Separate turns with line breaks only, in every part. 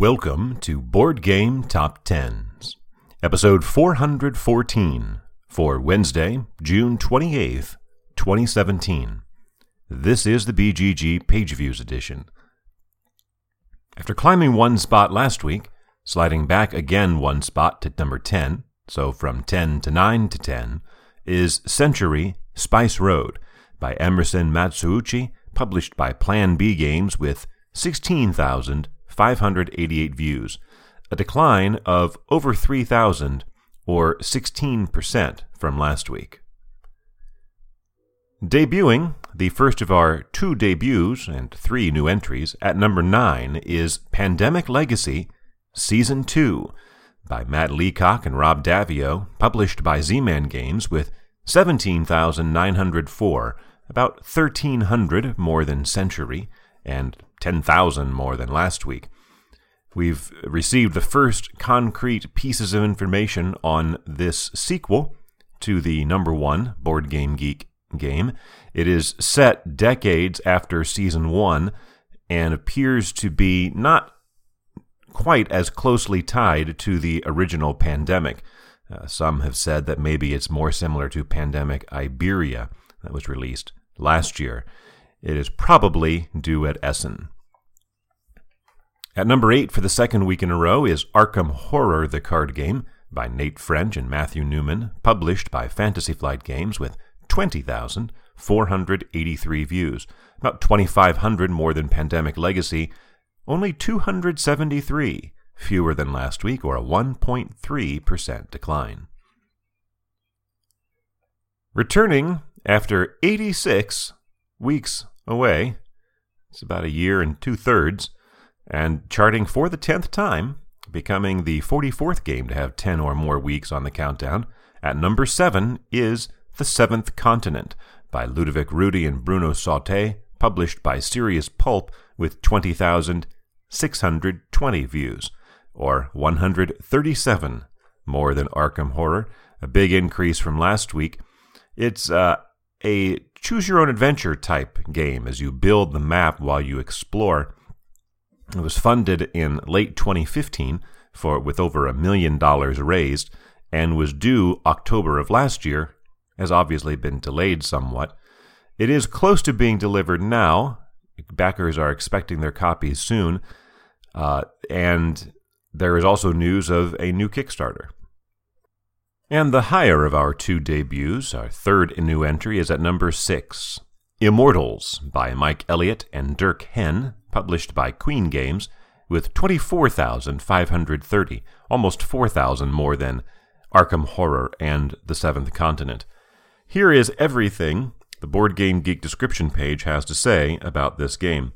Welcome to Board Game Top Tens, episode 414 for Wednesday, June 28th, 2017. This is the BGG Page Views edition. After climbing one spot last week, sliding back again one spot to number 10, so from 10 to 9 to 10, is Century Spice Road by Emerson Matsuuchi, published by Plan B Games with 16,588 views, a decline of over 3,000 or 16% from last week. Debuting, the first of our two debuts and three new entries, at number 9 is Pandemic Legacy Season 2 by Matt Leacock and Rob Daviau, published by Z Man Games with 17,904 about 1,300 more than Century, and 10,000 more than last week. We've received the first concrete pieces of information on this sequel to the number one Board Game Geek game. It is set decades after season one and appears to be not quite as closely tied to the original pandemic. Uh, some have said that maybe it's more similar to Pandemic Iberia that was released last year. It is probably due at Essen. At number 8 for the second week in a row is Arkham Horror the Card Game by Nate French and Matthew Newman, published by Fantasy Flight Games with 20,483 views, about 2,500 more than Pandemic Legacy, only 273 fewer than last week, or a 1.3% decline. Returning after 86 weeks away, it's about a year and two thirds, and charting for the 10th time, becoming the 44th game to have 10 or more weeks on the countdown, at number 7 is The Seventh Continent by Ludovic Roudy and Bruno Sautter, published by Serious Poulp with 20,620 views, or 137 more than Arkham Horror, a big increase from last week. It's uh, a choose your own adventure type game as you build the map while you explore. It was funded in late 2015 for with over a million dollars raised and was due October of last year, has obviously been delayed somewhat. It is close to being delivered now. Backers are expecting their copies soon. Uh, and there is also news of a new Kickstarter. And the higher of our two debuts, our third new entry, is at number six Immortals by Mike Elliott and Dirk Henn, published by Queen Games, with 24,530, almost 4,000 more than Arkham Horror and The Seventh Continent. Here is everything the Board Game Geek description page has to say about this game.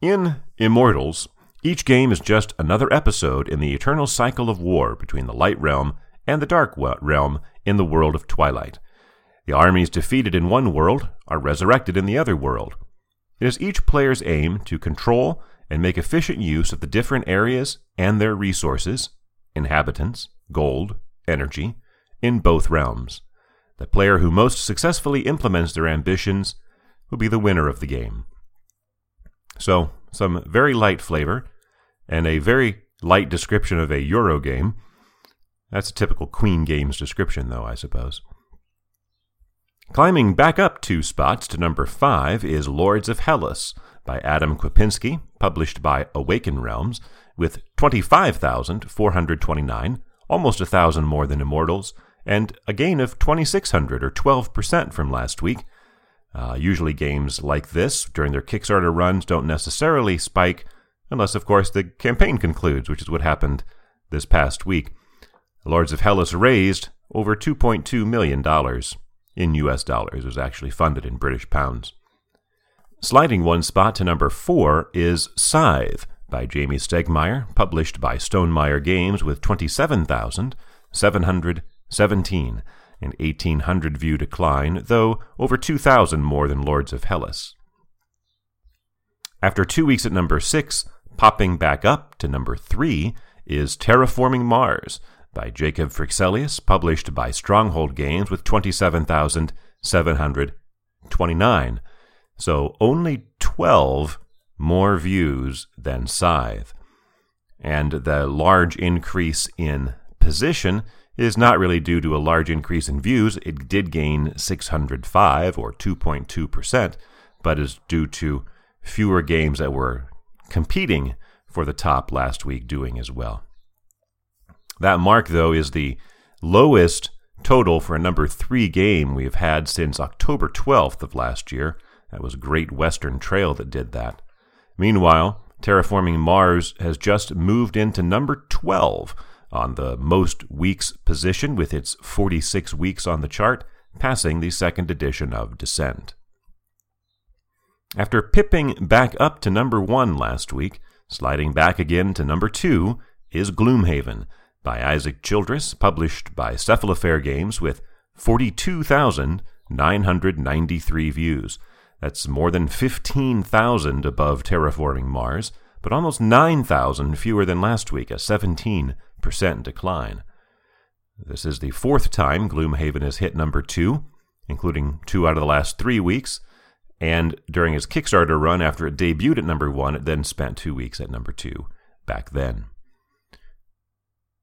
In Immortals, each game is just another episode in the eternal cycle of war between the Light Realm and the Dark Realm in the world of Twilight. The armies defeated in one world are resurrected in the other world. It is each player's aim to control and make efficient use of the different areas and their resources, inhabitants, gold, energy, in both realms. The player who most successfully implements their ambitions will be the winner of the game. So, some very light flavor and a very light description of a Euro game that's a typical Queen Games description, though, I suppose. Climbing back up two spots to number five is Lords of Hellas by Adam Kwapiński, published by Awaken Realms, with 25,429, almost a thousand more than Immortals, and a gain of 2,600 or 12% from last week. Uh, usually, games like this during their Kickstarter runs don't necessarily spike, unless, of course, the campaign concludes, which is what happened this past week. Lords of Hellas raised over $2.2 million in US dollars. It was actually funded in British pounds. Sliding one spot to number four is Scythe by Jamey Stegmaier, published by Stonemaier Games with 27,717, an 1,800 view decline, though over 2,000 more than Lords of Hellas. After two weeks at number six, popping back up to number three is Terraforming Mars by Jacob Fryxelius, published by Stronghold Games with 27,729. So only 12 more views than Scythe. And the large increase in position is not really due to a large increase in views. It did gain 605 or 2.2%, but is due to fewer games that were competing for the top last week doing as well. That mark, though, is the lowest total for a number three game we've had since October 12th of last year. That was Great Western Trail that did that. Meanwhile, Terraforming Mars has just moved into number 12 on the most weeks position with its 46 weeks on the chart, passing the second edition of Descent. After pipping back up to number 1 last week, sliding back again to number 2 is Gloomhaven by Isaac Childres, published by Cephalofair Games with 42,993 views. That's more than 15,000 above Terraforming Mars, but almost 9,000 fewer than last week, a 17% decline. This is the fourth time Gloomhaven has hit number two, including two out of the last three weeks. And during its Kickstarter run, after it debuted at number one, it then spent two weeks at number two back then.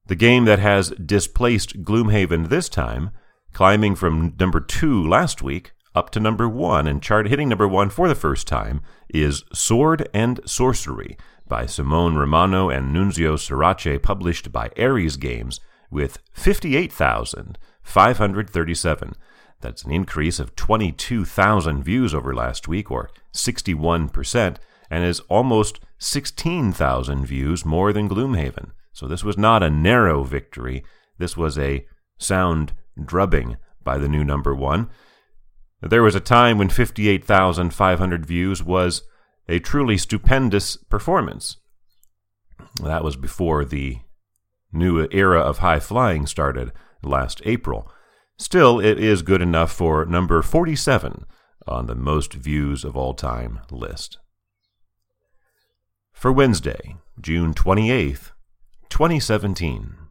The game that has displaced Gloomhaven this time, climbing from number two last week, up to number one and chart hitting number one for the first time is Sword and Sorcery by Simone Romano and Nunzio Surace, published by Ares Games, with 58,537. That's an increase of 22,000 views over last week, or 61%, and is almost 16,000 views more than Gloomhaven. So this was not a narrow victory. This was a sound drubbing by the new number one. There was a time when 58,500 views was a truly stupendous performance. That was before the new era of high flying started last April. Still, it is good enough for number 47 on the most views of all time list. For Wednesday, June 28th, 2017.